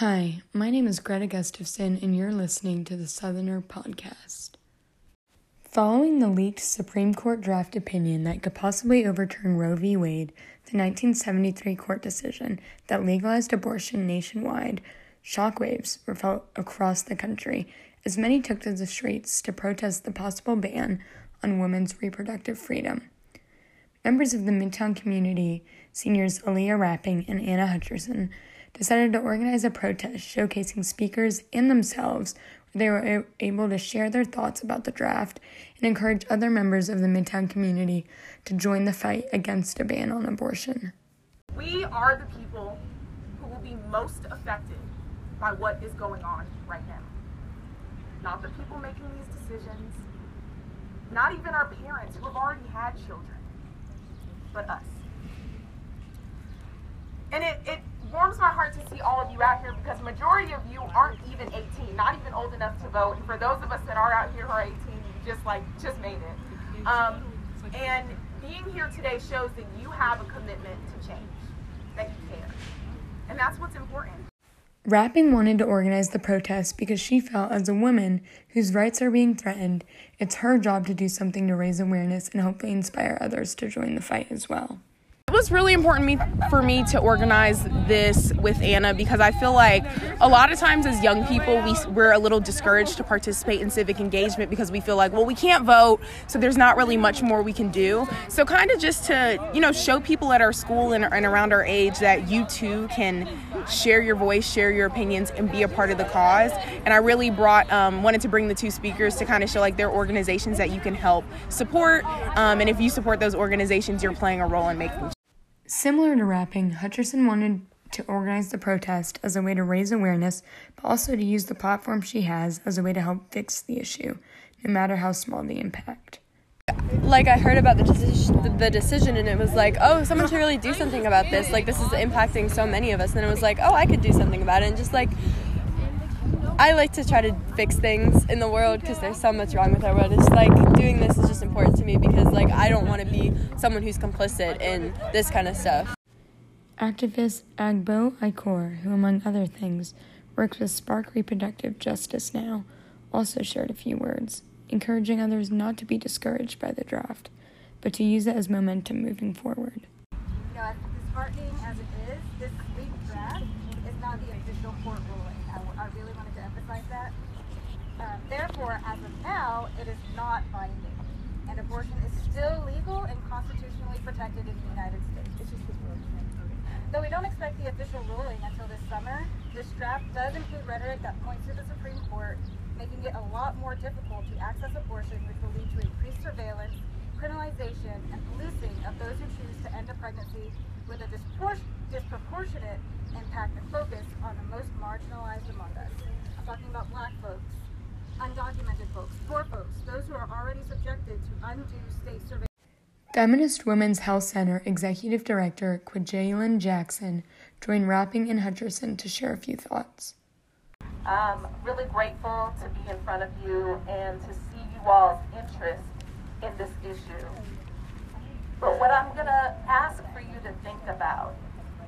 Hi, my name is Greta Gustafson, and you're listening to the Southerner Podcast. Following the leaked Supreme Court draft opinion that could possibly overturn Roe v. Wade, the 1973 court decision that legalized abortion nationwide, shockwaves were felt across the country as many took to the streets to protest the possible ban on women's reproductive freedom. Members of the Midtown community, seniors Aaliyah Rapping and Anna Hutcherson, decided to organize a protest showcasing speakers and themselves where they were able to share their thoughts about the draft and encourage other members of the Midtown community to join the fight against a ban on abortion. We are the people who will be most affected by what is going on right now. Not the people making these decisions, not even our parents who have already had children, but us. And it, it warms my heart to see all of you out here because majority of you aren't even 18, not even old enough to vote. And for those of us that are out here who are 18, you just like just made it. Um, and being here today shows that you have a commitment to change, that you care, and that's what's important. Rapping wanted to organize the protest because she felt, as a woman whose rights are being threatened, it's her job to do something to raise awareness and hopefully inspire others to join the fight as well it was really important me, for me to organize this with Anna because I feel like a lot of times as young people we we're a little discouraged to participate in civic engagement because we feel like well we can't vote so there's not really much more we can do. So kind of just to you know show people at our school and, and around our age that you too can share your voice share your opinions and be a part of the cause. And I really brought um, wanted to bring the two speakers to kind of show like their organizations that you can help support um, and if you support those organizations you're playing a role in making Similar to rapping, Hutcherson wanted to organize the protest as a way to raise awareness, but also to use the platform she has as a way to help fix the issue, no matter how small the impact. Like I heard about the decision, the decision, and it was like, oh, someone should really do something about this. Like this is impacting so many of us, and it was like, oh, I could do something about it, and just like I like to try to fix things in the world because there's so much wrong with our world. It's like doing this is just important to me because like I don't want to be someone who's complicit in this kind of stuff. Activist Agbo Ikor, who among other things works with Spark Reproductive Justice Now, also shared a few words, encouraging others not to be discouraged by the draft, but to use it as momentum moving forward. You know, as disheartening as it is, this week's draft is not the official court ruling. I, I really wanted to emphasize that. Um, therefore, as of now, it is not binding, and abortion is still legal and constitutionally protected in the United States. Though we don't expect the official ruling until this summer, this draft does include rhetoric that points to the Supreme Court, making it a lot more difficult to access abortion, which will lead to increased surveillance, criminalization, and policing of those who choose to end a pregnancy with a disproportionate impact and focus most marginalized among us. I'm talking about black folks, undocumented folks, poor folks, those who are already subjected to undue state surveillance. Feminist Women's Health Center Executive Director Kwajelyn Jackson joined Rapping and Hutcherson to share a few thoughts. I'm really grateful to be in front of you and to see you all's interest in this issue. But what I'm going to ask for you to think about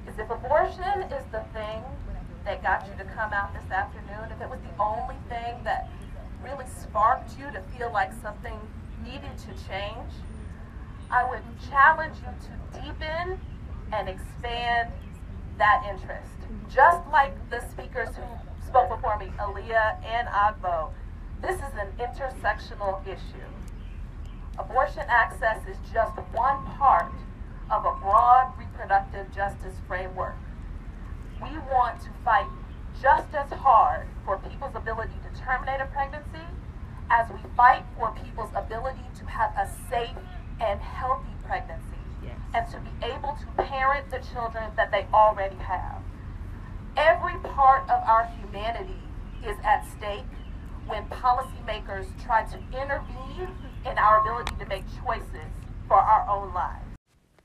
is if abortion is the thing got you to come out this afternoon, if it was the only thing that really sparked you to feel like something needed to change, I would challenge you to deepen and expand that interest. Just like the speakers who spoke before me, Aaliyah and Agbo, this is an intersectional issue. Abortion access is just one part of a broad reproductive justice framework. We want to fight just as hard for people's ability to terminate a pregnancy as we fight for people's ability to have a safe and healthy pregnancy yes. and to be able to parent the children that they already have. Every part of our humanity is at stake when policymakers try to intervene in our ability to make choices for our own lives.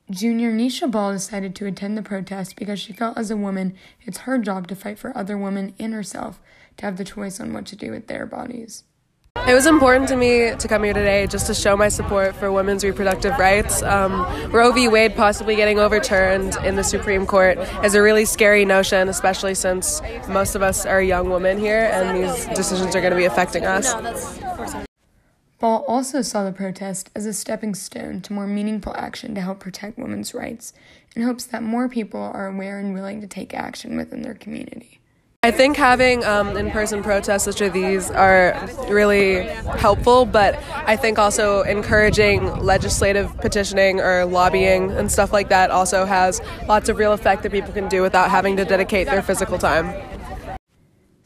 Junior Nisha Ball decided to attend the protest because she felt as a woman it's her job to fight for other women and herself to have the choice on what to do with their bodies. It was important to me to come here today just to show my support for women's reproductive rights. Um, Roe v. Wade possibly getting overturned in the Supreme Court is a really scary notion, especially since most of us are young women here and these decisions are going to be affecting us. Ball also saw the protest as a stepping stone to more meaningful action to help protect women's rights and hopes that more people are aware and willing to take action within their community. I think having um, in person protests such as these are really helpful, but I think also encouraging legislative petitioning or lobbying and stuff like that also has lots of real effect that people can do without having to dedicate their physical time.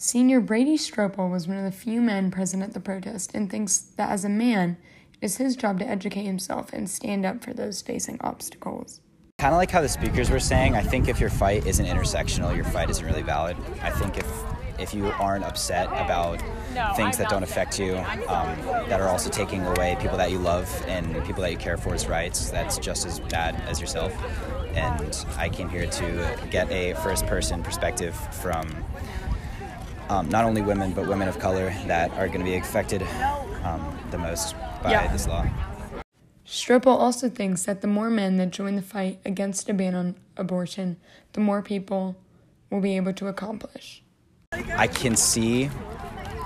Senior Brady Stropel was one of the few men present at the protest and thinks that as a man, it is his job to educate himself and stand up for those facing obstacles. Kind of like how the speakers were saying, I think if your fight isn't intersectional, your fight isn't really valid. I think if if you aren't upset about things that don't affect you, um, that are also taking away people that you love and people that you care for's rights, that's just as bad as yourself. And I came here to get a first person perspective from um, not only women, but women of color that are going to be affected um, the most by yeah. this law. Stropel also thinks that the more men that join the fight against a ban on abortion, the more people will be able to accomplish. I can see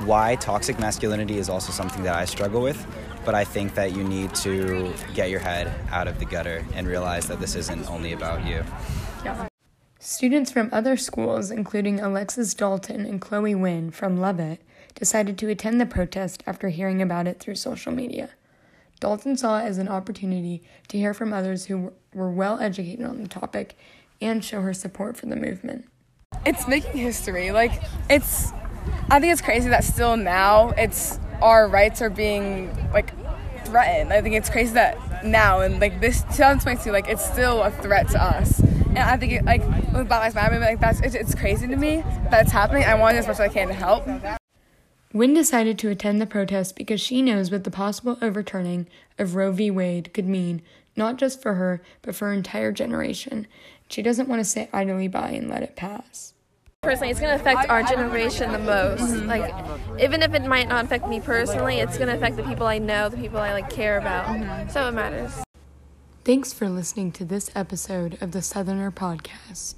why toxic masculinity is also something that I struggle with, but I think that you need to get your head out of the gutter and realize that this isn't only about you. Yeah. Students from other schools, including Alexis Dalton and Chloe Wynn from Lovett, decided to attend the protest after hearing about it through social media. Dalton saw it as an opportunity to hear from others who were well educated on the topic and show her support for the movement. It's making history. Like, it's, I think it's crazy that still now it's our rights are being, like, threatened. I think it's crazy that now, and like this 2022, like, it's still a threat to us. And I think, it, like, with Black Lives Matter, like, that's, it's, it's crazy to me that it's happening. I want as much as I can to help. Wynn decided to attend the protest because she knows what the possible overturning of Roe v. Wade could mean, not just for her, but for her entire generation. She doesn't want to sit idly by and let it pass. Personally, it's going to affect our generation the most. Mm-hmm. Like, even if it might not affect me personally, it's going to affect the people I know, the people I like care about. Mm-hmm. So it matters. Thanks for listening to this episode of the Southerner Podcast.